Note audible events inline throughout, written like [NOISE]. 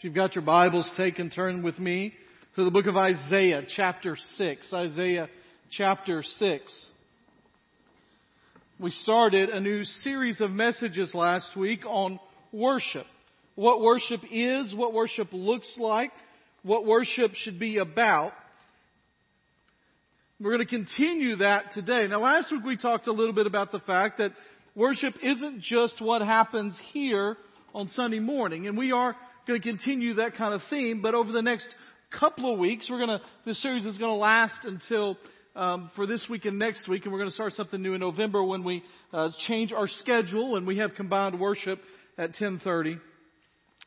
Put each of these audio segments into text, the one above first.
If you've got your Bibles, take and turn with me to the book of Isaiah, chapter 6. Isaiah, chapter 6. We started a new series of messages last week on worship. What worship is, what worship looks like, what worship should be about. We're going to continue that today. Now last week we talked a little bit about the fact that worship isn't just what happens here on Sunday morning, and we are going to continue that kind of theme, but over the next couple of weeks, we're going to, this series is going to last until um, for this week and next week, and we're going to start something new in November when we uh, change our schedule and we have combined worship at 10:30.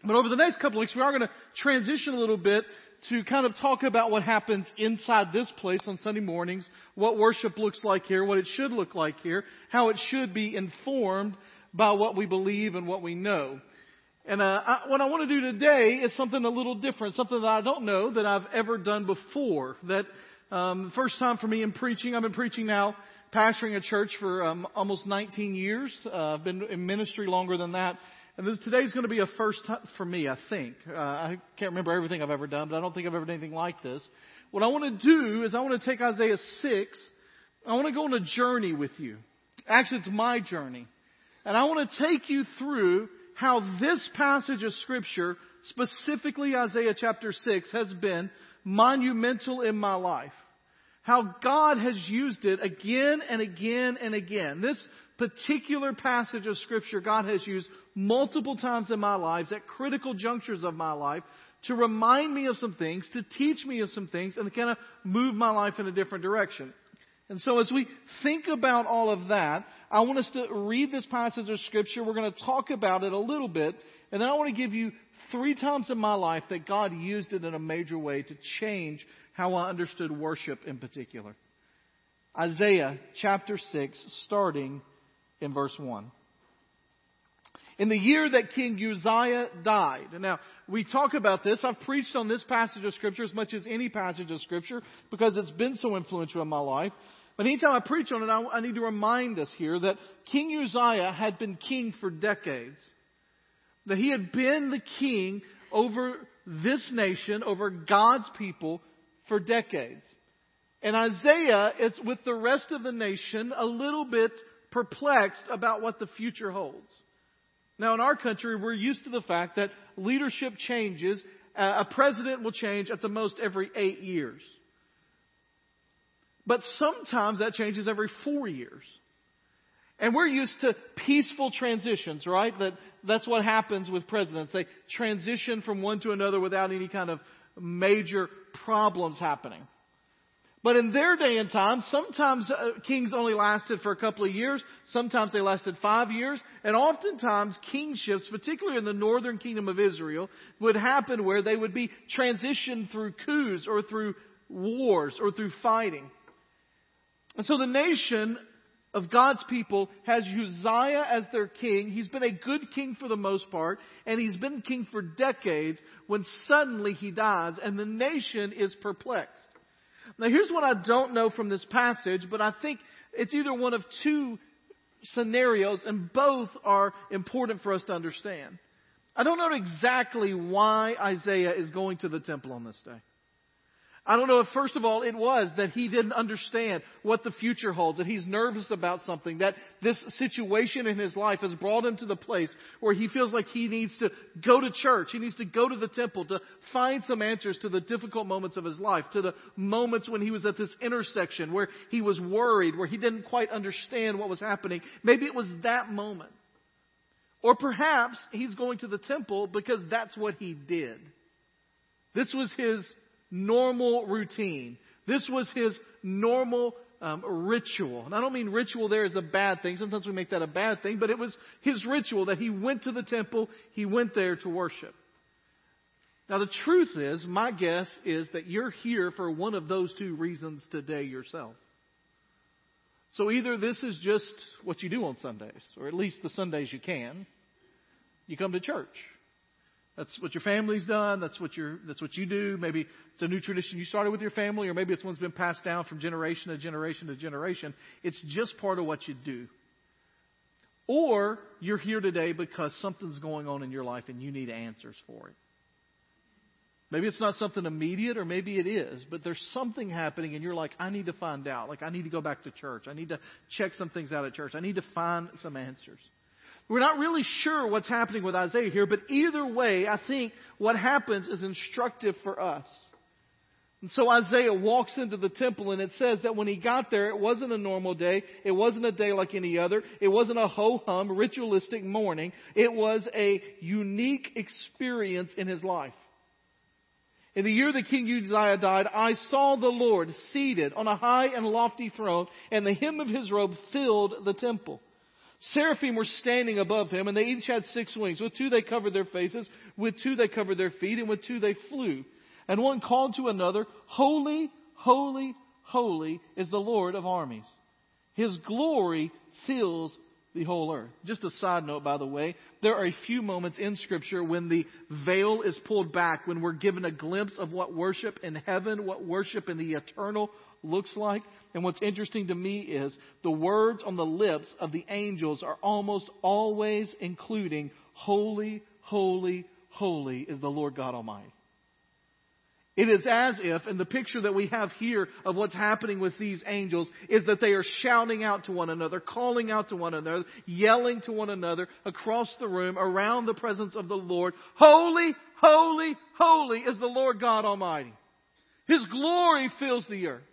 But over the next couple of weeks, we are going to transition a little bit to kind of talk about what happens inside this place on Sunday mornings, what worship looks like here, what it should look like here, how it should be informed by what we believe and what we know. And uh, I, what I want to do today is something a little different, something that I don't know that I've ever done before. That um, first time for me in preaching. I've been preaching now, pastoring a church for um, almost 19 years. Uh, I've been in ministry longer than that. And this, today's going to be a first time for me, I think. Uh, I can't remember everything I've ever done, but I don't think I've ever done anything like this. What I want to do is I want to take Isaiah 6. I want to go on a journey with you. Actually, it's my journey. And I want to take you through how this passage of scripture, specifically Isaiah chapter 6, has been monumental in my life. How God has used it again and again and again. This particular passage of scripture God has used multiple times in my lives at critical junctures of my life to remind me of some things, to teach me of some things, and to kind of move my life in a different direction. And so as we think about all of that, I want us to read this passage of scripture. We're going to talk about it a little bit. And then I want to give you three times in my life that God used it in a major way to change how I understood worship in particular. Isaiah chapter 6, starting in verse 1. In the year that King Uzziah died. Now, we talk about this. I've preached on this passage of Scripture as much as any passage of Scripture because it's been so influential in my life. But anytime I preach on it, I, I need to remind us here that King Uzziah had been king for decades. That he had been the king over this nation, over God's people for decades. And Isaiah is with the rest of the nation a little bit perplexed about what the future holds. Now, in our country, we're used to the fact that leadership changes. Uh, a president will change at the most every eight years. But sometimes that changes every four years. And we're used to peaceful transitions, right? That, that's what happens with presidents. They transition from one to another without any kind of major problems happening. But in their day and time, sometimes uh, kings only lasted for a couple of years, sometimes they lasted five years, and oftentimes kingships, particularly in the northern kingdom of Israel, would happen where they would be transitioned through coups or through wars or through fighting. And so the nation of God's people has Uzziah as their king. He's been a good king for the most part, and he's been king for decades when suddenly he dies, and the nation is perplexed. Now, here's what I don't know from this passage, but I think it's either one of two scenarios, and both are important for us to understand. I don't know exactly why Isaiah is going to the temple on this day. I don't know if, first of all, it was that he didn't understand what the future holds, that he's nervous about something, that this situation in his life has brought him to the place where he feels like he needs to go to church, he needs to go to the temple to find some answers to the difficult moments of his life, to the moments when he was at this intersection where he was worried, where he didn't quite understand what was happening. Maybe it was that moment. Or perhaps he's going to the temple because that's what he did. This was his normal routine. This was his normal um, ritual. And I don't mean ritual there is a bad thing. Sometimes we make that a bad thing, but it was his ritual that he went to the temple, he went there to worship. Now, the truth is, my guess is that you're here for one of those two reasons today yourself. So either this is just what you do on Sundays, or at least the Sundays you can. You come to church. That's what your family's done. That's what you that's what you do. Maybe it's a new tradition you started with your family, or maybe it's one's been passed down from generation to generation to generation. It's just part of what you do. Or you're here today because something's going on in your life and you need answers for it. Maybe it's not something immediate, or maybe it is, but there's something happening, and you're like, I need to find out. Like, I need to go back to church. I need to check some things out at church. I need to find some answers. We're not really sure what's happening with Isaiah here, but either way, I think what happens is instructive for us. And so Isaiah walks into the temple and it says that when he got there, it wasn't a normal day. It wasn't a day like any other. It wasn't a ho-hum ritualistic morning. It was a unique experience in his life. In the year that King Uzziah died, I saw the Lord seated on a high and lofty throne, and the hem of his robe filled the temple. Seraphim were standing above him, and they each had six wings. With two they covered their faces, with two they covered their feet, and with two they flew. And one called to another, Holy, holy, holy is the Lord of armies. His glory fills the whole earth. Just a side note, by the way, there are a few moments in Scripture when the veil is pulled back, when we're given a glimpse of what worship in heaven, what worship in the eternal looks like. And what's interesting to me is the words on the lips of the angels are almost always including, Holy, holy, holy is the Lord God Almighty. It is as if, and the picture that we have here of what's happening with these angels is that they are shouting out to one another, calling out to one another, yelling to one another across the room around the presence of the Lord. Holy, holy, holy is the Lord God Almighty. His glory fills the earth.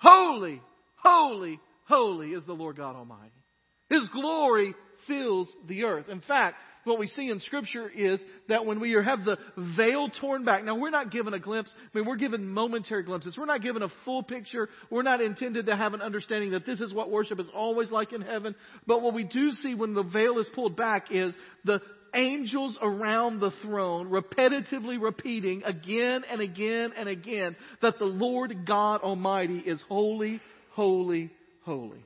Holy, holy, holy is the Lord God Almighty. His glory fills the earth. In fact, what we see in Scripture is that when we have the veil torn back, now we're not given a glimpse, I mean, we're given momentary glimpses. We're not given a full picture. We're not intended to have an understanding that this is what worship is always like in heaven. But what we do see when the veil is pulled back is the angels around the throne repetitively repeating again and again and again that the Lord God Almighty is holy, holy, holy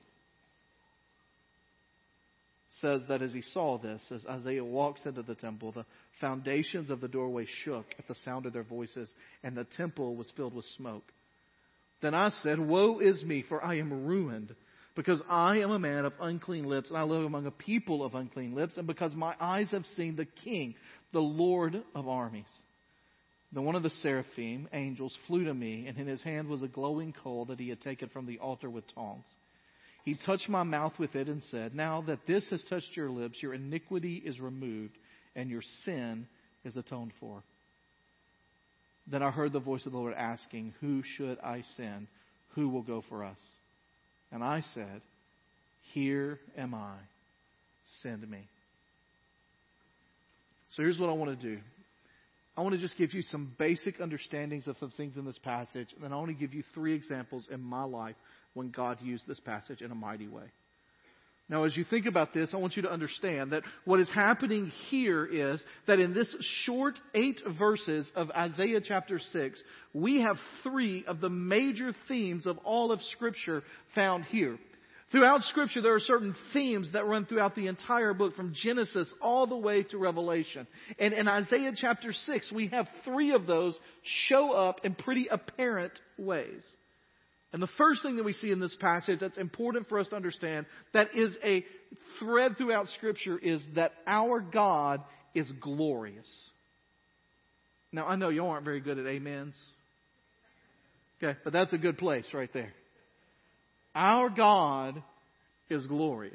says that as he saw this, as Isaiah walks into the temple, the foundations of the doorway shook at the sound of their voices, and the temple was filled with smoke. Then I said, Woe is me, for I am ruined, because I am a man of unclean lips, and I live among a people of unclean lips, and because my eyes have seen the King, the Lord of armies. Then one of the seraphim, angels, flew to me, and in his hand was a glowing coal that he had taken from the altar with tongs. He touched my mouth with it and said, Now that this has touched your lips, your iniquity is removed and your sin is atoned for. Then I heard the voice of the Lord asking, Who should I send? Who will go for us? And I said, Here am I. Send me. So here's what I want to do. I want to just give you some basic understandings of some things in this passage, and then I want to give you three examples in my life when God used this passage in a mighty way. Now, as you think about this, I want you to understand that what is happening here is that in this short eight verses of Isaiah chapter 6, we have three of the major themes of all of Scripture found here. Throughout Scripture, there are certain themes that run throughout the entire book, from Genesis all the way to Revelation. And in Isaiah chapter 6, we have three of those show up in pretty apparent ways. And the first thing that we see in this passage that's important for us to understand, that is a thread throughout Scripture, is that our God is glorious. Now, I know you aren't very good at amens. Okay, but that's a good place right there. Our God is glorious.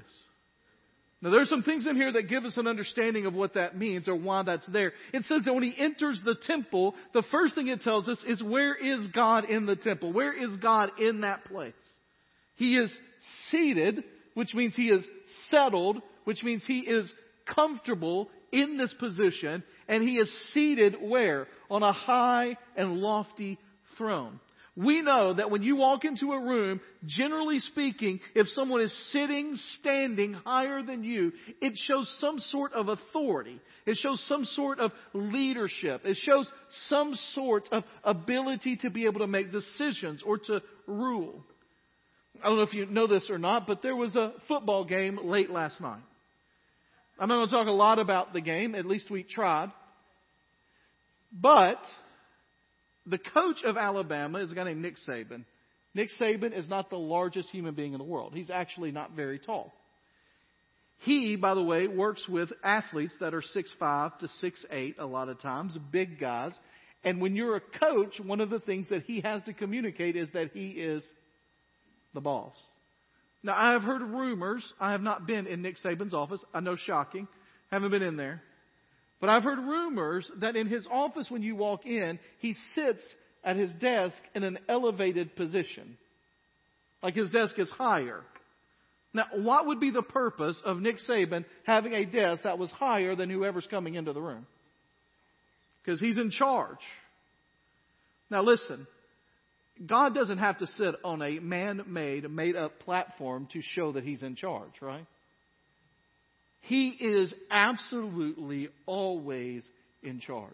Now, there's some things in here that give us an understanding of what that means or why that's there. It says that when he enters the temple, the first thing it tells us is where is God in the temple? Where is God in that place? He is seated, which means he is settled, which means he is comfortable in this position, and he is seated where? On a high and lofty throne. We know that when you walk into a room, generally speaking, if someone is sitting, standing higher than you, it shows some sort of authority. It shows some sort of leadership. It shows some sort of ability to be able to make decisions or to rule. I don't know if you know this or not, but there was a football game late last night. I'm not going to talk a lot about the game, at least we tried. But the coach of Alabama is a guy named Nick Saban. Nick Saban is not the largest human being in the world. He's actually not very tall. He, by the way, works with athletes that are six five to six eight a lot of times, big guys. And when you're a coach, one of the things that he has to communicate is that he is the boss. Now, I have heard rumors. I have not been in Nick Saban's office. I know shocking. Haven't been in there. But I've heard rumors that in his office, when you walk in, he sits at his desk in an elevated position. Like his desk is higher. Now, what would be the purpose of Nick Saban having a desk that was higher than whoever's coming into the room? Because he's in charge. Now, listen. God doesn't have to sit on a man made, made up platform to show that he's in charge, right? He is absolutely always in charge.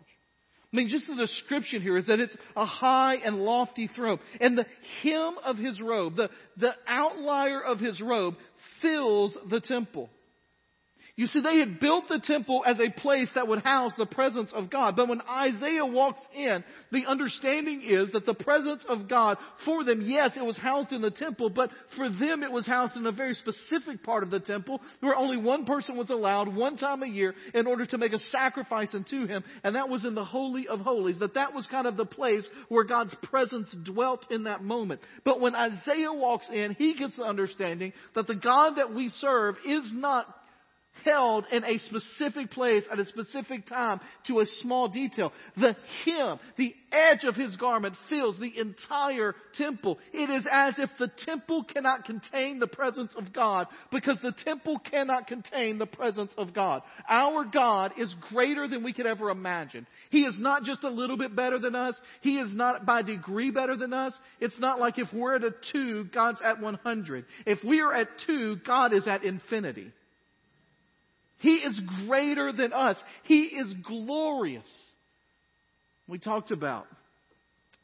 I mean, just the description here is that it's a high and lofty throne. And the hem of his robe, the, the outlier of his robe, fills the temple. You see, they had built the temple as a place that would house the presence of God. But when Isaiah walks in, the understanding is that the presence of God for them, yes, it was housed in the temple, but for them it was housed in a very specific part of the temple where only one person was allowed one time a year in order to make a sacrifice unto him. And that was in the Holy of Holies. That that was kind of the place where God's presence dwelt in that moment. But when Isaiah walks in, he gets the understanding that the God that we serve is not held in a specific place at a specific time to a small detail. The hem, the edge of his garment fills the entire temple. It is as if the temple cannot contain the presence of God because the temple cannot contain the presence of God. Our God is greater than we could ever imagine. He is not just a little bit better than us. He is not by degree better than us. It's not like if we're at a two, God's at 100. If we are at two, God is at infinity. He is greater than us. He is glorious. We talked about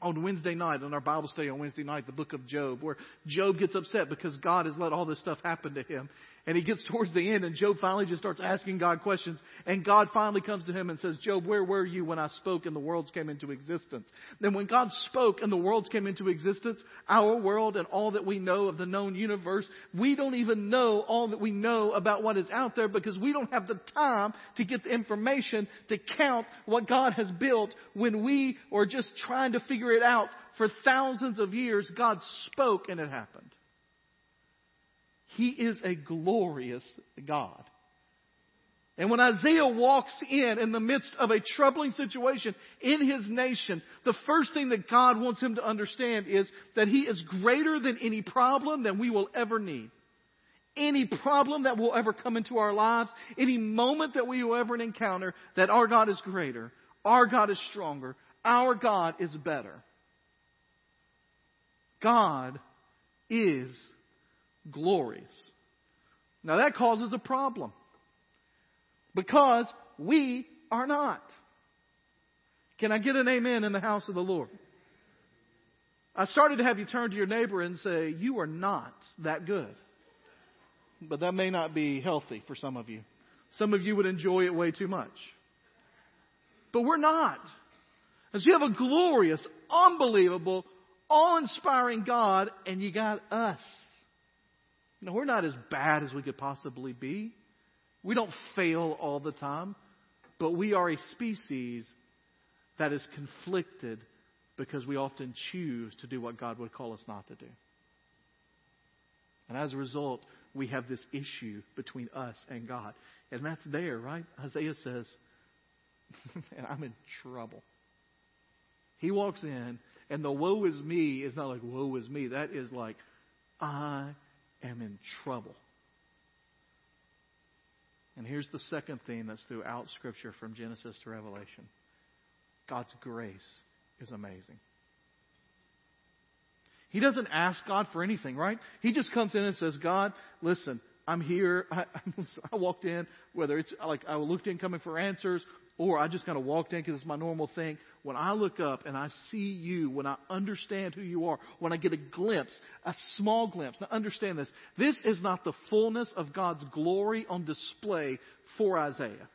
on Wednesday night, in our Bible study on Wednesday night, the book of Job, where Job gets upset because God has let all this stuff happen to him. And he gets [LAUGHS] towards the end and Job finally just starts asking God questions. And God finally comes to him and says, Job, where were you when I spoke and the worlds came into existence? Then when God spoke and the worlds came into existence, our world and all that we know of the known universe, we don't even know all that we know about what is out there because we don't have the time to get the information to count what God has built when we are just trying to figure it out for thousands of years. God spoke and it happened. He is a glorious God. And when Isaiah walks in in the midst of a troubling situation in his nation, the first thing that God wants him to understand is that he is greater than any problem that we will ever need. Any problem that will ever come into our lives, any moment that we will ever encounter, that our God is greater, our God is stronger, our God is better. God is glorious. Now that causes a problem because we are not. Can I get an amen in the house of the Lord? I started to have you turn to your neighbor and say, You are not that good. But that may not be healthy for some of you. Some of you would enjoy it way too much. But we're not. As you have a glorious, unbelievable, awe inspiring God, and you got us. No, we're not as bad as we could possibly be. We don't fail all the time, but we are a species that is conflicted because we often choose to do what God would call us not to do. And as a result, we have this issue between us and God. And that's there, right? Isaiah says, [LAUGHS] and I'm in trouble. He walks in, and the woe is me is not like woe is me. That is like, I am in trouble. And here's the second theme that's throughout Scripture from Genesis to Revelation God's grace is amazing. He doesn't ask God for anything, right? He just comes in and says, God, listen, I'm here. I, [LAUGHS] I walked in, whether it's like I looked in coming for answers or I just kind of walked in because it's my normal thing. When I look up and I see you, when I understand who you are, when I get a glimpse, a small glimpse. Now understand this. This is not the fullness of God's glory on display for Isaiah.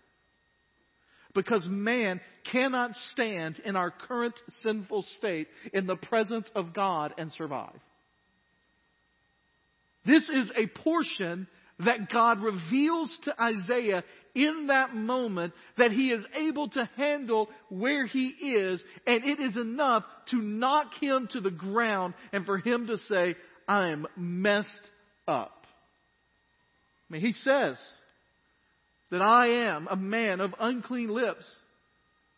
Because man cannot stand in our current sinful state in the presence of God and survive. This is a portion that God reveals to Isaiah in that moment that he is able to handle where he is, and it is enough to knock him to the ground and for him to say, I am messed up. I mean, he says that I am a man of unclean lips,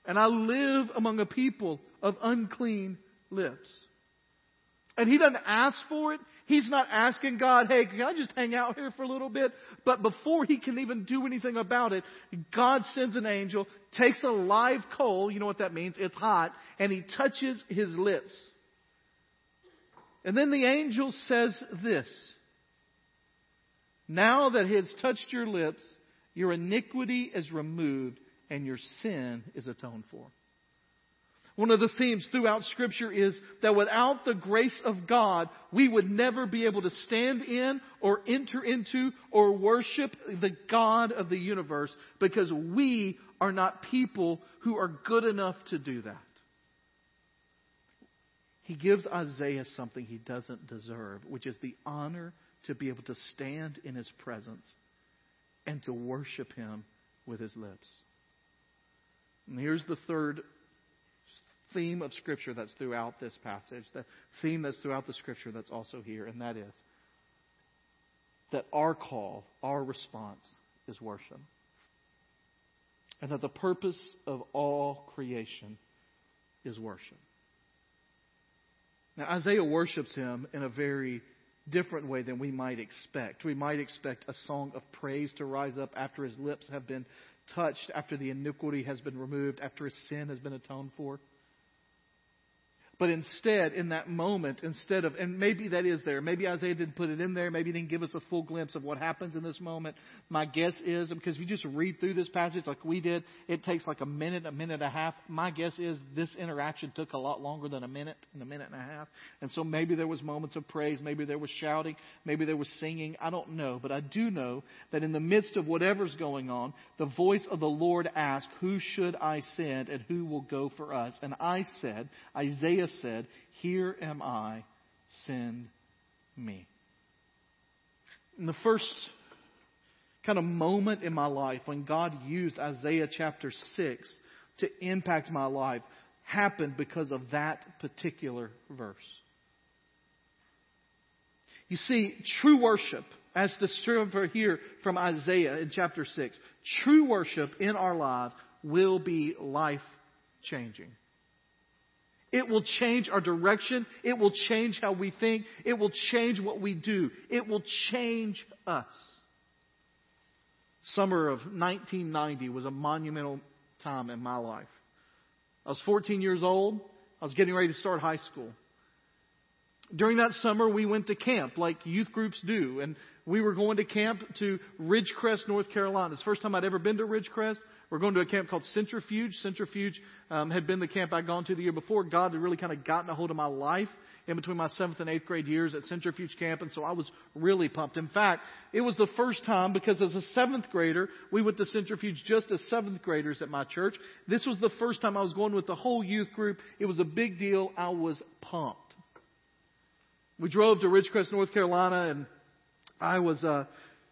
and I live among a people of unclean lips. And he doesn't ask for it. He's not asking God, hey, can I just hang out here for a little bit? But before he can even do anything about it, God sends an angel, takes a live coal, you know what that means, it's hot, and he touches his lips. And then the angel says this Now that he has touched your lips, your iniquity is removed and your sin is atoned for. One of the themes throughout Scripture is that without the grace of God, we would never be able to stand in or enter into or worship the God of the universe because we are not people who are good enough to do that. He gives Isaiah something he doesn't deserve, which is the honor to be able to stand in his presence and to worship him with his lips. And here's the third theme of Scripture that's throughout this passage, the theme that's throughout the Scripture that's also here, and that is that our call, our response is worship. And that the purpose of all creation is worship. Now, Isaiah worships him in a very different way than we might expect. We might expect a song of praise to rise up after his lips have been touched, after the iniquity has been removed, after his sin has been atoned for. But instead, in that moment, instead of, and maybe that is there, maybe Isaiah didn't put it in there, maybe he didn't give us a full glimpse of what happens in this moment. My guess is, because if you just read through this passage like we did, it takes like a minute, a minute and a half. My guess is this interaction took a lot longer than a minute and a minute and a half. And so maybe there was moments of praise, maybe there was shouting, maybe there was singing. I don't know. But I do know that in the midst of whatever's going on, the voice of the Lord asked, Who should I send and who will go for us? And I said, Isaiah said, Here am I, send me. In the first kind of moment in my life when God used Isaiah chapter 6 to impact my life happened because of that particular verse. You see, true worship, as described here from Isaiah in chapter 6, true worship in our lives will be life changing. It will change our direction. It will change how we think. It will change what we do. It will change us. Summer of 1990 was a monumental time in my life. I was 14 years old. I was getting ready to start high school. During that summer, we went to camp like youth groups do, and we were going to camp to Ridgecrest, North Carolina. It's the first time I'd ever been to Ridgecrest. We're going to a camp called Centrifuge. Centrifuge um, had been the camp I'd gone to the year before. God had really kind of gotten a hold of my life in between my seventh and eighth grade years at Centrifuge Camp, and so I was really pumped. In fact, it was the first time because as a seventh grader, we went to Centrifuge just as seventh graders at my church. This was the first time I was going with the whole youth group. It was a big deal. I was pumped. We drove to Ridgecrest, North Carolina, and I was uh,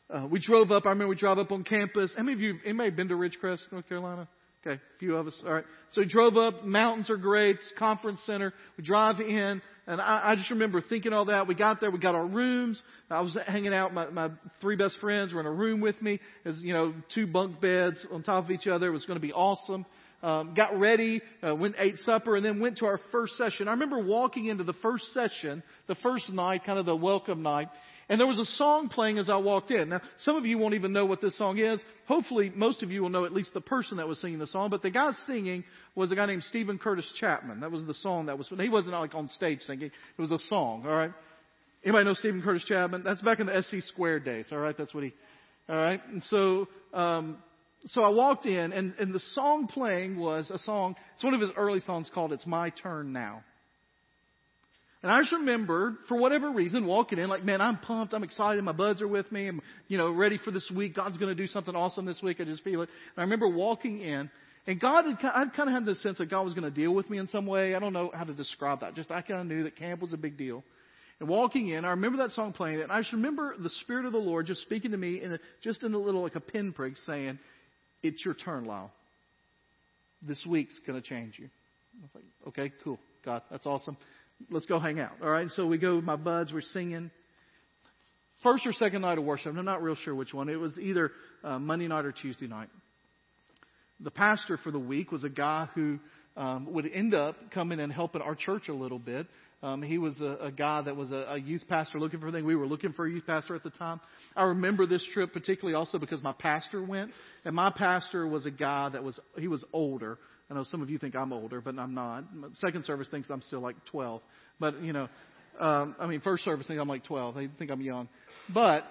uh, we drove up. I remember we drove up on campus. How many of you, anybody been to Ridgecrest, North Carolina? Okay, a few of us. All right. So we drove up. Mountains are great. Conference center. We drive in. And I, I just remember thinking all that. We got there. We got our rooms. I was hanging out. My, my three best friends were in a room with me. As you know, two bunk beds on top of each other. It was going to be awesome. Um, got ready, uh, went ate supper, and then went to our first session. I remember walking into the first session, the first night, kind of the welcome night, and there was a song playing as I walked in. Now, some of you won't even know what this song is. Hopefully, most of you will know at least the person that was singing the song. But the guy singing was a guy named Steven Curtis Chapman. That was the song that was, he wasn't like on stage singing. It was a song, alright? Anybody know Steven Curtis Chapman? That's back in the SC Squared days, alright? That's what he, alright? And so, um, so I walked in and, and the song playing was a song, it's one of his early songs called It's My Turn Now. And I just remember, for whatever reason, walking in like, man, I'm pumped, I'm excited, my buds are with me, I'm, you know, ready for this week. God's going to do something awesome this week. I just feel it. And I remember walking in, and God had, I kind of had this sense that God was going to deal with me in some way. I don't know how to describe that. Just I kind of knew that camp was a big deal. And walking in, I remember that song playing, and I just remember the Spirit of the Lord just speaking to me in a, just in a little like a pinprick, saying, "It's your turn, Lyle. This week's going to change you." I was like, "Okay, cool, God, that's awesome. Let's go hang out." All right, so we go with my buds. We're singing. First or second night of worship, I'm not real sure which one. It was either uh, Monday night or Tuesday night. The pastor for the week was a guy who um, would end up coming and helping our church a little bit. Um, he was a, a guy that was a, a youth pastor looking for things. We were looking for a youth pastor at the time. I remember this trip particularly also because my pastor went, and my pastor was a guy that was he was older. I know some of you think I'm older, but I'm not. Second service thinks I'm still like 12, but you know, um, I mean, first service thinks I'm like 12. They think I'm young, but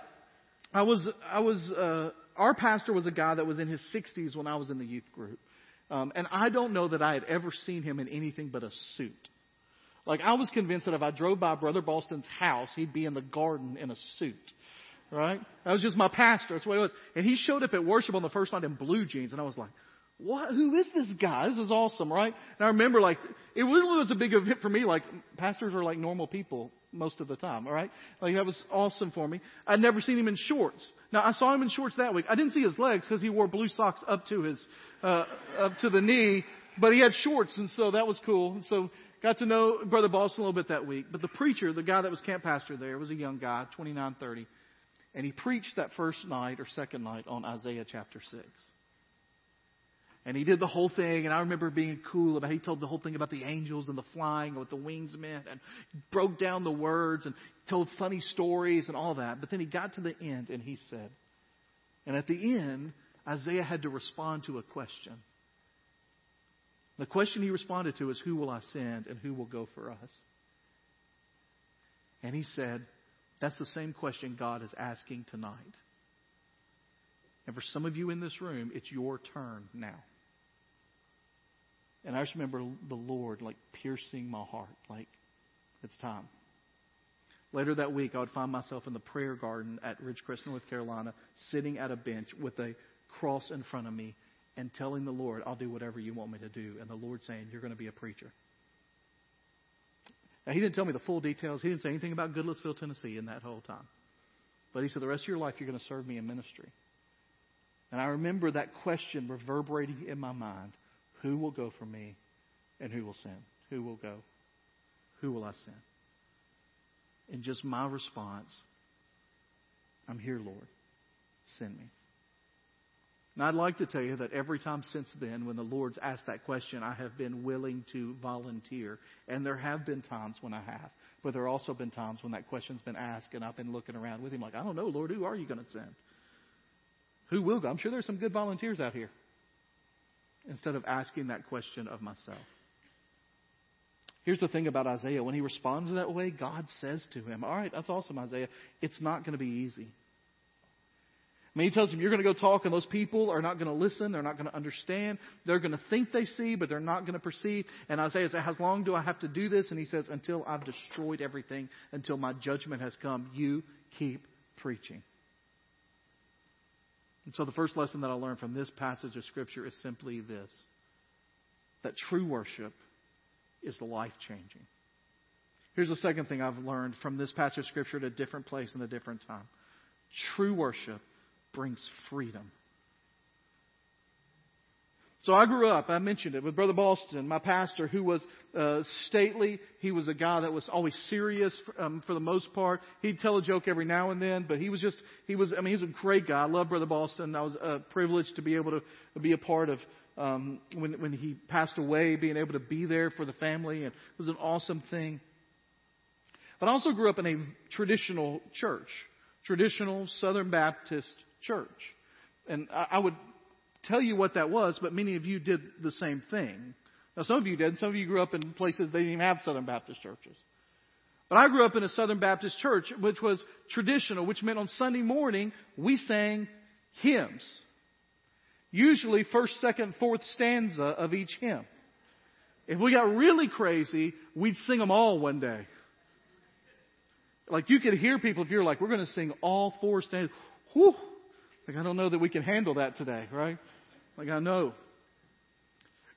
I was I was uh, our pastor was a guy that was in his 60s when I was in the youth group. Um, and I don't know that I had ever seen him in anything but a suit. Like I was convinced that if I drove by Brother Boston's house, he'd be in the garden in a suit. Right? That was just my pastor. That's what it was. And he showed up at worship on the first night in blue jeans, and I was like, what? Who is this guy? This is awesome, right? And I remember like, it really was a big event for me. Like, pastors are like normal people most of the time, all right? Like, that was awesome for me. I'd never seen him in shorts. Now, I saw him in shorts that week. I didn't see his legs because he wore blue socks up to his, uh, up to the knee, but he had shorts, and so that was cool. And so, got to know Brother Boston a little bit that week. But the preacher, the guy that was camp pastor there, was a young guy, 29, 30. And he preached that first night or second night on Isaiah chapter 6. And he did the whole thing, and I remember being cool about. He told the whole thing about the angels and the flying and what the wings meant, and broke down the words and told funny stories and all that. But then he got to the end, and he said, and at the end, Isaiah had to respond to a question. The question he responded to is, "Who will I send, and who will go for us?" And he said, "That's the same question God is asking tonight." And for some of you in this room, it's your turn now. And I just remember the Lord like piercing my heart, like, it's time. Later that week, I would find myself in the prayer garden at Ridgecrest, North Carolina, sitting at a bench with a cross in front of me and telling the Lord, I'll do whatever you want me to do. And the Lord saying, You're going to be a preacher. Now, he didn't tell me the full details. He didn't say anything about Goodlettsville, Tennessee in that whole time. But he said, The rest of your life, you're going to serve me in ministry. And I remember that question reverberating in my mind who will go for me and who will send? Who will go? Who will I send? And just my response I'm here, Lord. Send me. And I'd like to tell you that every time since then, when the Lord's asked that question, I have been willing to volunteer. And there have been times when I have. But there have also been times when that question's been asked and I've been looking around with Him like, I don't know, Lord, who are you going to send? Who will go? I'm sure there's some good volunteers out here instead of asking that question of myself. Here's the thing about Isaiah. When he responds that way, God says to him, All right, that's awesome, Isaiah. It's not going to be easy. I mean, he tells him, You're going to go talk, and those people are not going to listen. They're not going to understand. They're going to think they see, but they're not going to perceive. And Isaiah says, How long do I have to do this? And he says, Until I've destroyed everything, until my judgment has come. You keep preaching. And so the first lesson that I learned from this passage of Scripture is simply this that true worship is life changing. Here's the second thing I've learned from this passage of Scripture at a different place and a different time. True worship brings freedom. So I grew up, I mentioned it, with Brother Boston, my pastor, who was uh, stately. He was a guy that was always serious um, for the most part. He'd tell a joke every now and then, but he was just, he was, I mean, he's a great guy. I love Brother Boston. I was uh, privileged to be able to be a part of um, when, when he passed away, being able to be there for the family, and it was an awesome thing. But I also grew up in a traditional church, traditional Southern Baptist church. And I, I would tell you what that was, but many of you did the same thing. Now, some of you did. Some of you grew up in places they didn't even have Southern Baptist churches. But I grew up in a Southern Baptist church, which was traditional, which meant on Sunday morning we sang hymns. Usually first, second, fourth stanza of each hymn. If we got really crazy, we'd sing them all one day. Like you could hear people if you're like, we're going to sing all four stanzas. Whew. Like I don't know that we can handle that today, right? Like I know.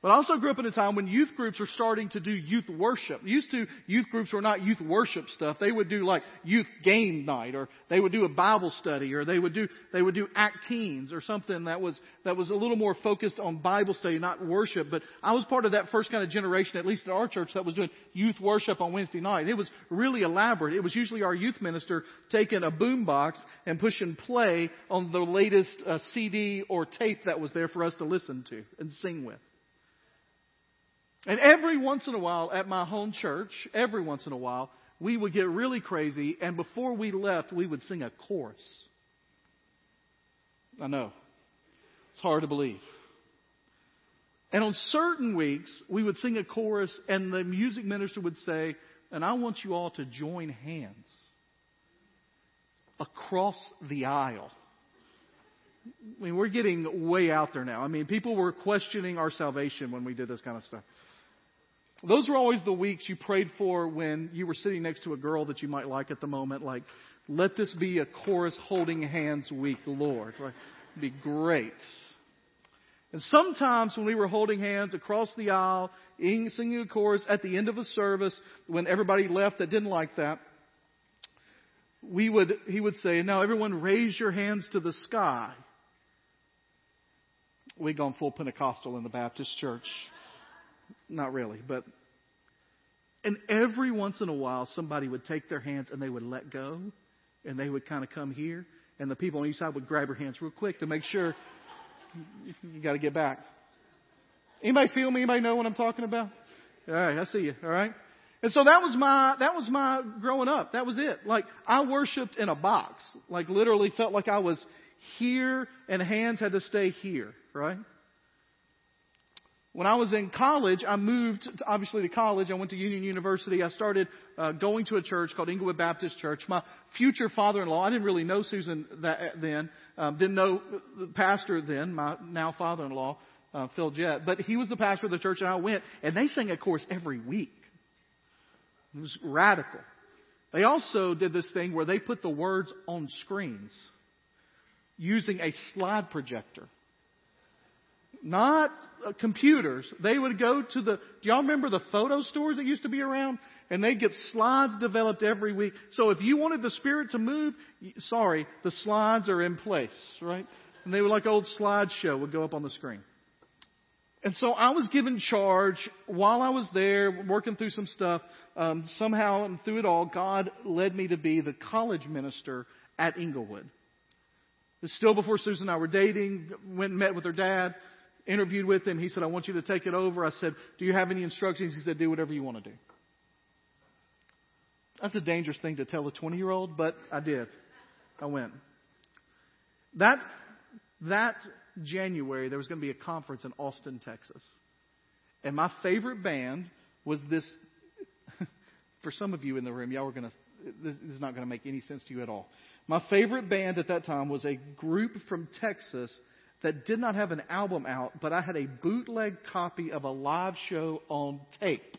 But I also grew up in a time when youth groups were starting to do youth worship. Used to, youth groups were not youth worship stuff. They would do like youth game night, or they would do a Bible study, or they would do, they would do act teens, or something that was, that was a little more focused on Bible study, not worship. But I was part of that first kind of generation, at least at our church, that was doing youth worship on Wednesday night. It was really elaborate. It was usually our youth minister taking a boom box and pushing play on the latest uh, CD or tape that was there for us to listen to and sing with. And every once in a while at my home church, every once in a while, we would get really crazy, and before we left, we would sing a chorus. I know. It's hard to believe. And on certain weeks, we would sing a chorus, and the music minister would say, And I want you all to join hands across the aisle. I mean, we're getting way out there now. I mean, people were questioning our salvation when we did this kind of stuff. Those were always the weeks you prayed for when you were sitting next to a girl that you might like at the moment. Like, let this be a chorus holding hands week, Lord. Right? It'd be great. And sometimes when we were holding hands across the aisle, singing a chorus at the end of a service, when everybody left that didn't like that, we would, he would say, now everyone raise your hands to the sky. We gone full Pentecostal in the Baptist church. Not really, but. And every once in a while, somebody would take their hands and they would let go, and they would kind of come here, and the people on each side would grab your hands real quick to make sure [LAUGHS] you got to get back. Anybody feel me? Anybody know what I'm talking about? All right, I see you. All right. And so that was my that was my growing up. That was it. Like I worshipped in a box. Like literally felt like I was here and hands had to stay here, right? When I was in college, I moved obviously to college. I went to Union University. I started uh, going to a church called Englewood Baptist Church. My future father-in-law, I didn't really know Susan that, then, um, didn't know the pastor then, my now father-in-law, uh, Phil Jett, but he was the pastor of the church and I went and they sang a course every week. It was radical. They also did this thing where they put the words on screens using a slide projector not uh, computers. They would go to the, do y'all remember the photo stores that used to be around? And they'd get slides developed every week. So if you wanted the Spirit to move, sorry, the slides are in place, right? And they were like old slideshow would go up on the screen. And so I was given charge while I was there working through some stuff. Um, somehow and through it all, God led me to be the college minister at Englewood. Still before Susan and I were dating. Went and met with her dad interviewed with him. He said, I want you to take it over. I said, Do you have any instructions? He said, Do whatever you want to do. That's a dangerous thing to tell a 20 year old, but I did. I went. That, that January, there was going to be a conference in Austin, Texas. And my favorite band was this. [LAUGHS] for some of you in the room, y'all were going to, this is not going to make any sense to you at all. My favorite band at that time was a group from Texas that did not have an album out, but I had a bootleg copy of a live show on tape.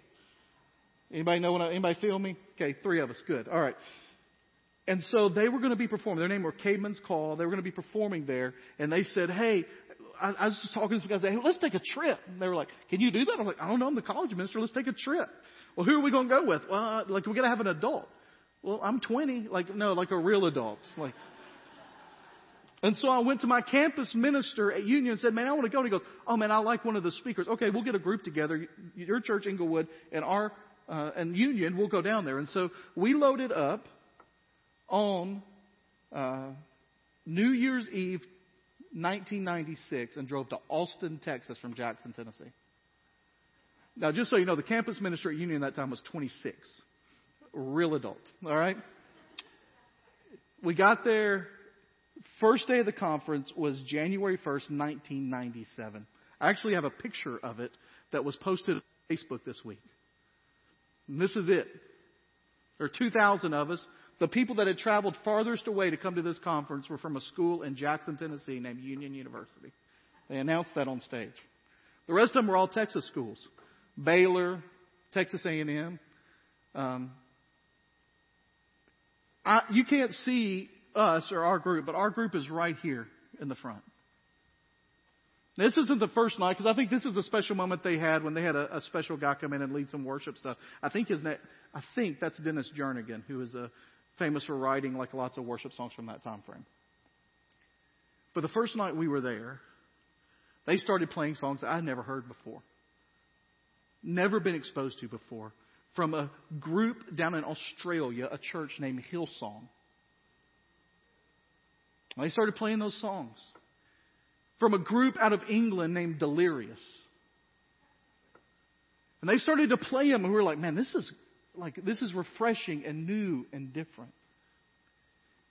Anybody know what I, anybody feel me? Okay, three of us. Good. All right. And so they were going to be performing. Their name were Caedmon's Call. They were going to be performing there. And they said, hey, I, I was just talking to some guys, hey, let's take a trip. And they were like, can you do that? I'm like, I don't know. I'm the college minister. Let's take a trip. Well, who are we going to go with? Well, like, we're going to have an adult. Well, I'm 20. Like, no, like a real adult. Like, and so I went to my campus minister at Union and said, man, I want to go. And he goes, oh man, I like one of the speakers. Okay, we'll get a group together. Your church, Englewood, and our, uh, and Union, we'll go down there. And so we loaded up on, uh, New Year's Eve, 1996 and drove to Austin, Texas from Jackson, Tennessee. Now, just so you know, the campus minister at Union at that time was 26. Real adult. All right? We got there First day of the conference was January 1st, 1997. I actually have a picture of it that was posted on Facebook this week. And this is it. There are 2,000 of us. The people that had traveled farthest away to come to this conference were from a school in Jackson, Tennessee named Union University. They announced that on stage. The rest of them were all Texas schools. Baylor, Texas A&M. Um, I, you can't see us or our group, but our group is right here in the front. This isn't the first night because I think this is a special moment they had when they had a, a, special guy come in and lead some worship stuff. I think his name, I think that's Dennis Jernigan, who is a, uh, famous for writing like lots of worship songs from that time frame. But the first night we were there, they started playing songs that I'd never heard before, never been exposed to before, from a group down in Australia, a church named Hillsong. They started playing those songs from a group out of England named Delirious. And they started to play them, and we were like, man, this is like this is refreshing and new and different.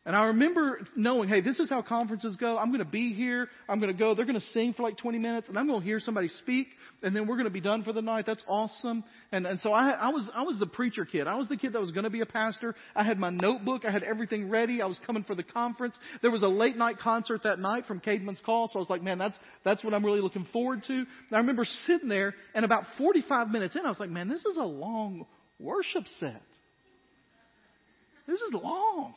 And I remember knowing, hey, this is how conferences go. I'm going to be here. I'm going to go. They're going to sing for like 20 minutes, and I'm going to hear somebody speak, and then we're going to be done for the night. That's awesome. And and so I I was I was the preacher kid. I was the kid that was going to be a pastor. I had my notebook. I had everything ready. I was coming for the conference. There was a late night concert that night from Caedmon's Call, so I was like, man, that's that's what I'm really looking forward to. And I remember sitting there, and about 45 minutes in, I was like, man, this is a long worship set. This is long.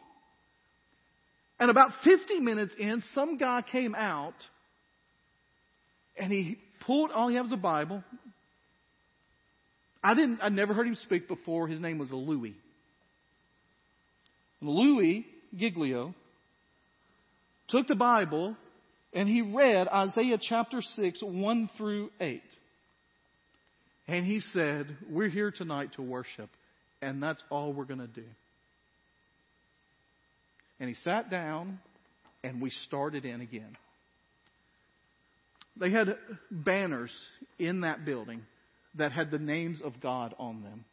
And about 50 minutes in, some guy came out and he pulled, all he had was a Bible. I didn't, I never heard him speak before. His name was Louis. Louis Giglio took the Bible and he read Isaiah chapter 6, 1 through 8. And he said, We're here tonight to worship, and that's all we're going to do. And he sat down, and we started in again. They had banners in that building that had the names of God on them.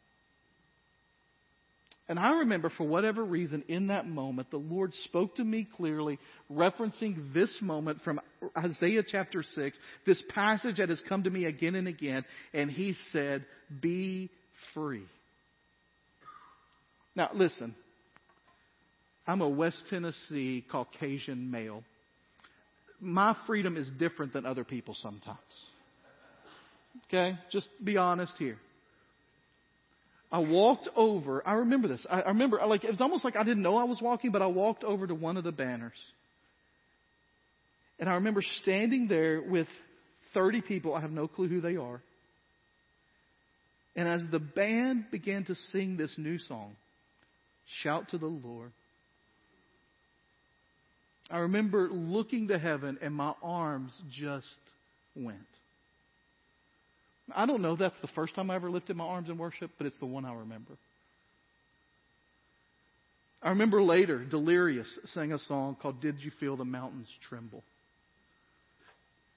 And I remember, for whatever reason, in that moment, the Lord spoke to me clearly, referencing this moment from Isaiah chapter 6, this passage that has come to me again and again, and He said, Be free. Now, listen, I'm a West Tennessee Caucasian male. My freedom is different than other people sometimes. Okay? Just be honest here. I walked over, I remember this. I, I remember, like, it was almost like I didn't know I was walking, but I walked over to one of the banners. And I remember standing there with 30 people. I have no clue who they are. And as the band began to sing this new song, Shout to the Lord, I remember looking to heaven and my arms just went. I don't know that's the first time I ever lifted my arms in worship, but it's the one I remember. I remember later, Delirious sang a song called Did You Feel the Mountains Tremble?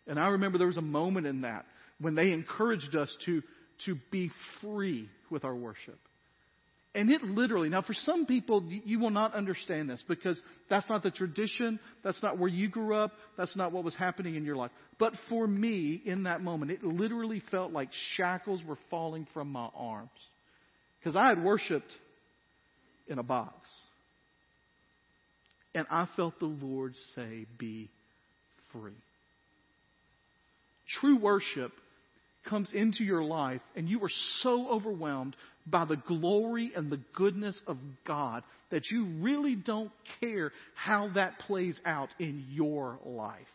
And I remember there was a moment in that when they encouraged us to, to be free with our worship. And it literally, now for some people, you will not understand this because that's not the tradition. That's not where you grew up. That's not what was happening in your life. But for me, in that moment, it literally felt like shackles were falling from my arms. Because I had worshiped in a box. And I felt the Lord say, Be free. True worship comes into your life and you are so overwhelmed by the glory and the goodness of God that you really don't care how that plays out in your life.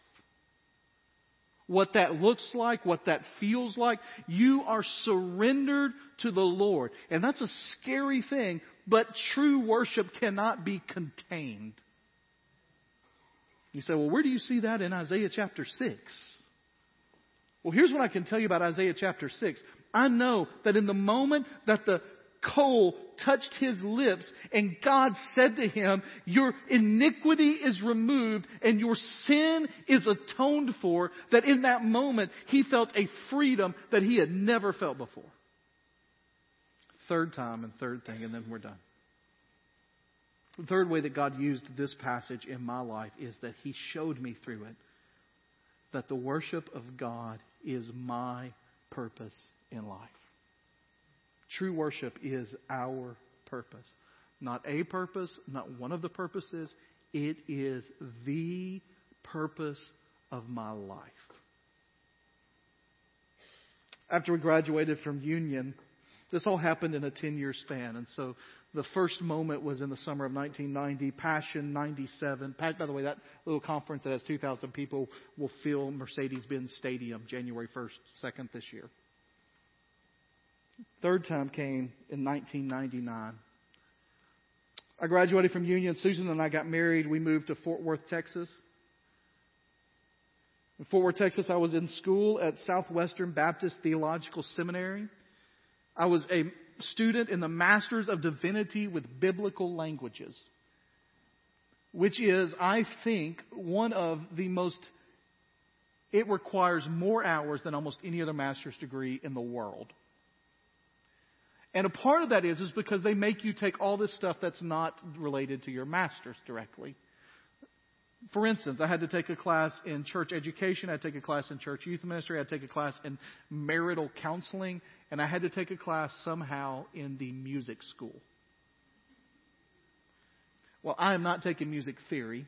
What that looks like, what that feels like, you are surrendered to the Lord. And that's a scary thing, but true worship cannot be contained. You say, well, where do you see that in Isaiah chapter 6? Well, here's what I can tell you about Isaiah chapter 6. I know that in the moment that the coal touched his lips and God said to him, Your iniquity is removed and your sin is atoned for, that in that moment he felt a freedom that he had never felt before. Third time and third thing, and then we're done. The third way that God used this passage in my life is that he showed me through it that the worship of God is my purpose in life. True worship is our purpose. Not a purpose, not one of the purposes. It is the purpose of my life. After we graduated from Union, This all happened in a 10 year span. And so the first moment was in the summer of 1990, Passion 97. By the way, that little conference that has 2,000 people will fill Mercedes Benz Stadium January 1st, 2nd this year. Third time came in 1999. I graduated from Union. Susan and I got married. We moved to Fort Worth, Texas. In Fort Worth, Texas, I was in school at Southwestern Baptist Theological Seminary. I was a student in the Masters of Divinity with Biblical Languages, which is, I think, one of the most, it requires more hours than almost any other master's degree in the world. And a part of that is, is because they make you take all this stuff that's not related to your master's directly. For instance, I had to take a class in church education, I had to take a class in church youth ministry, I had to take a class in marital counseling, and I had to take a class somehow in the music school. Well, I am not taking music theory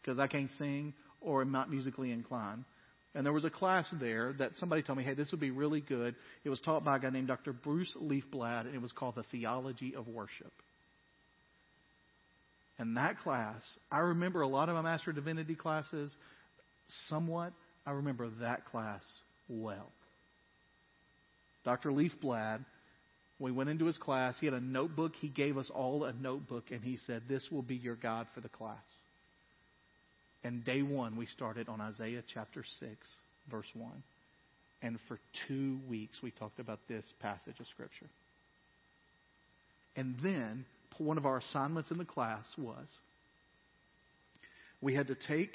because I can't sing or am not musically inclined. And there was a class there that somebody told me, hey, this would be really good. It was taught by a guy named Dr. Bruce Leafblad, and it was called The Theology of Worship. And that class, I remember a lot of my Master of Divinity classes somewhat. I remember that class well. Dr. Leafblad, we went into his class. He had a notebook. He gave us all a notebook, and he said, This will be your guide for the class. And day one, we started on Isaiah chapter 6, verse 1. And for two weeks, we talked about this passage of Scripture. And then, one of our assignments in the class was we had to take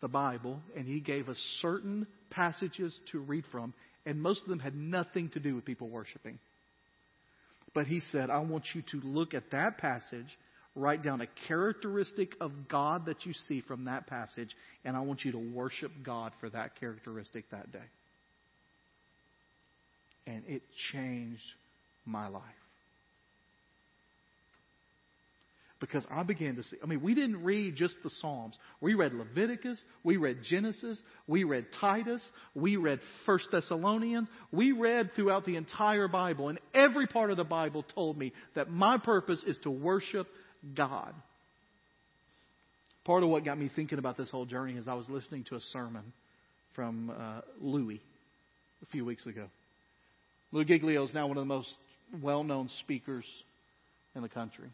the Bible, and he gave us certain passages to read from, and most of them had nothing to do with people worshiping. But he said, I want you to look at that passage write down a characteristic of God that you see from that passage, and I want you to worship God for that characteristic that day. And it changed my life. Because I began to see, I mean, we didn't read just the Psalms. We read Leviticus, we read Genesis, we read Titus, we read First Thessalonians, we read throughout the entire Bible, and every part of the Bible told me that my purpose is to worship God. Part of what got me thinking about this whole journey is I was listening to a sermon from uh, Louis a few weeks ago. Louis Giglio is now one of the most well known speakers in the country.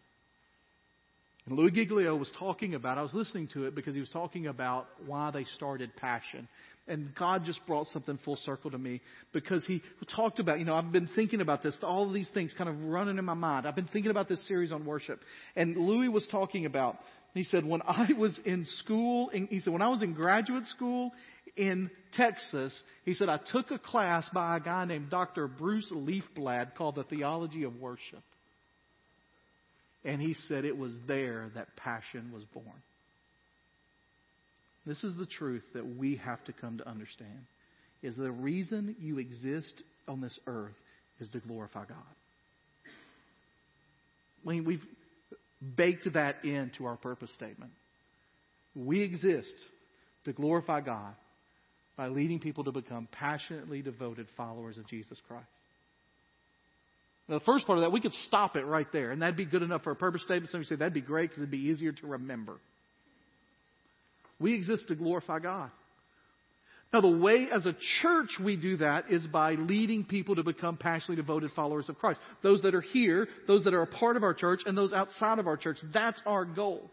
And Louis Giglio was talking about, I was listening to it because he was talking about why they started Passion. And God just brought something full circle to me because he talked about, you know, I've been thinking about this, all of these things kind of running in my mind. I've been thinking about this series on worship. And Louis was talking about, he said, when I was in school, he said, when I was in graduate school in Texas, he said, I took a class by a guy named Dr. Bruce Leafblad called The Theology of Worship. And he said it was there that passion was born. This is the truth that we have to come to understand. Is the reason you exist on this earth is to glorify God. I mean, we've baked that into our purpose statement. We exist to glorify God by leading people to become passionately devoted followers of Jesus Christ. Now, the first part of that, we could stop it right there, and that'd be good enough for a purpose statement. Some of you say that'd be great because it'd be easier to remember. We exist to glorify God. Now, the way as a church we do that is by leading people to become passionately devoted followers of Christ. Those that are here, those that are a part of our church, and those outside of our church. That's our goal.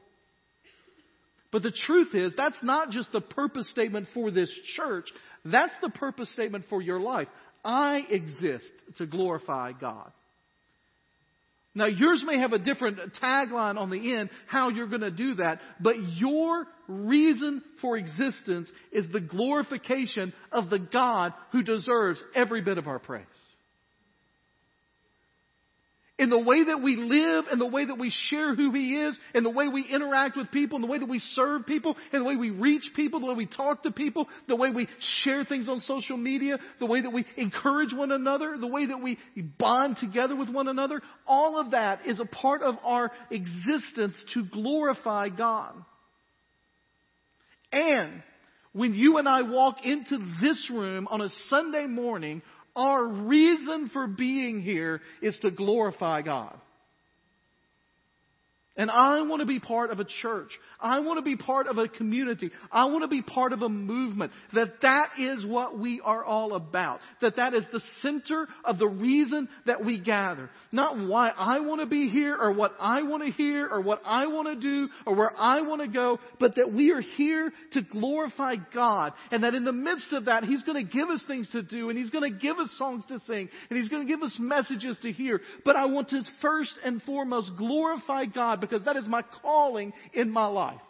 But the truth is, that's not just the purpose statement for this church. That's the purpose statement for your life. I exist to glorify God. Now, yours may have a different tagline on the end, how you're going to do that, but your reason for existence is the glorification of the God who deserves every bit of our praise in the way that we live, in the way that we share who He is, in the way we interact with people, in the way that we serve people, in the way we reach people, the way we talk to people, the way we share things on social media, the way that we encourage one another, the way that we bond together with one another, all of that is a part of our existence to glorify God. And when you and I walk into this room on a Sunday morning, Our reason for being here is to glorify God. And I want to be part of a church. I want to be part of a community. I want to be part of a movement. That that is what we are all about. That that is the center of the reason that we gather. Not why I want to be here or what I want to hear or what I want to do or where I want to go, but that we are here to glorify God. And that in the midst of that, He's going to give us things to do and He's going to give us songs to sing and He's going to give us messages to hear. But I want to first and foremost glorify God because that is my calling in my life.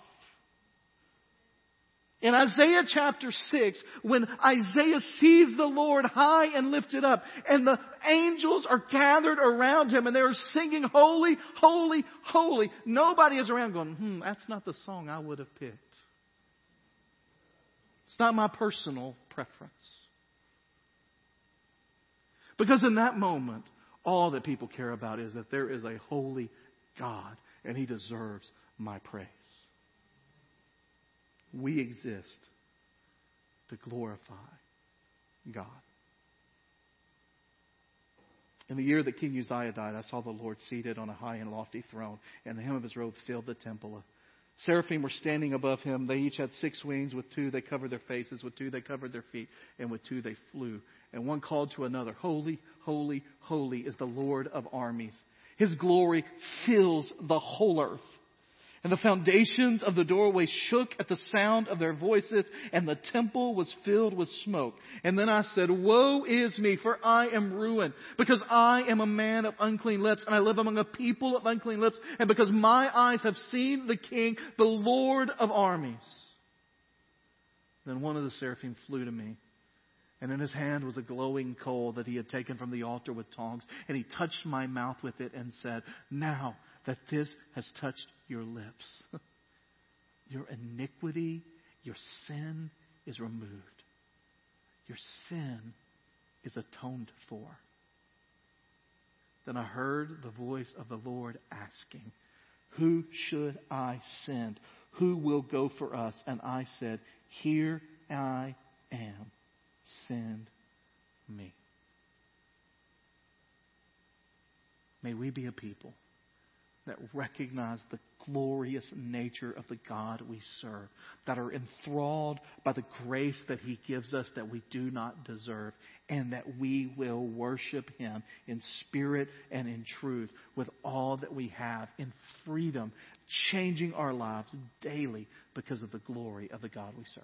In Isaiah chapter 6, when Isaiah sees the Lord high and lifted up, and the angels are gathered around him, and they're singing, Holy, Holy, Holy, nobody is around going, hmm, that's not the song I would have picked. It's not my personal preference. Because in that moment, all that people care about is that there is a holy God and he deserves my praise. We exist to glorify God. In the year that King Uzziah died, I saw the Lord seated on a high and lofty throne, and the hem of his robe filled the temple. Seraphim were standing above him. They each had six wings. With two they covered their faces, with two they covered their feet, and with two they flew. And one called to another, Holy, holy, holy is the Lord of armies. His glory fills the whole earth. And the foundations of the doorway shook at the sound of their voices, and the temple was filled with smoke. And then I said, Woe is me, for I am ruined, because I am a man of unclean lips, and I live among a people of unclean lips, and because my eyes have seen the King, the Lord of armies. Then one of the seraphim flew to me and in his hand was a glowing coal that he had taken from the altar with tongs. And he touched my mouth with it and said, Now that this has touched your lips, [LAUGHS] your iniquity, your sin is removed. Your sin is atoned for. Then I heard the voice of the Lord asking, Who should I send? Who will go for us? And I said, Here I am send me. May we be a people that recognize the glorious nature of the God we serve, that are enthralled by the grace that He gives us that we do not deserve, and that we will worship Him in spirit and in truth with all that we have, in freedom, changing our lives daily because of the glory of the God we serve.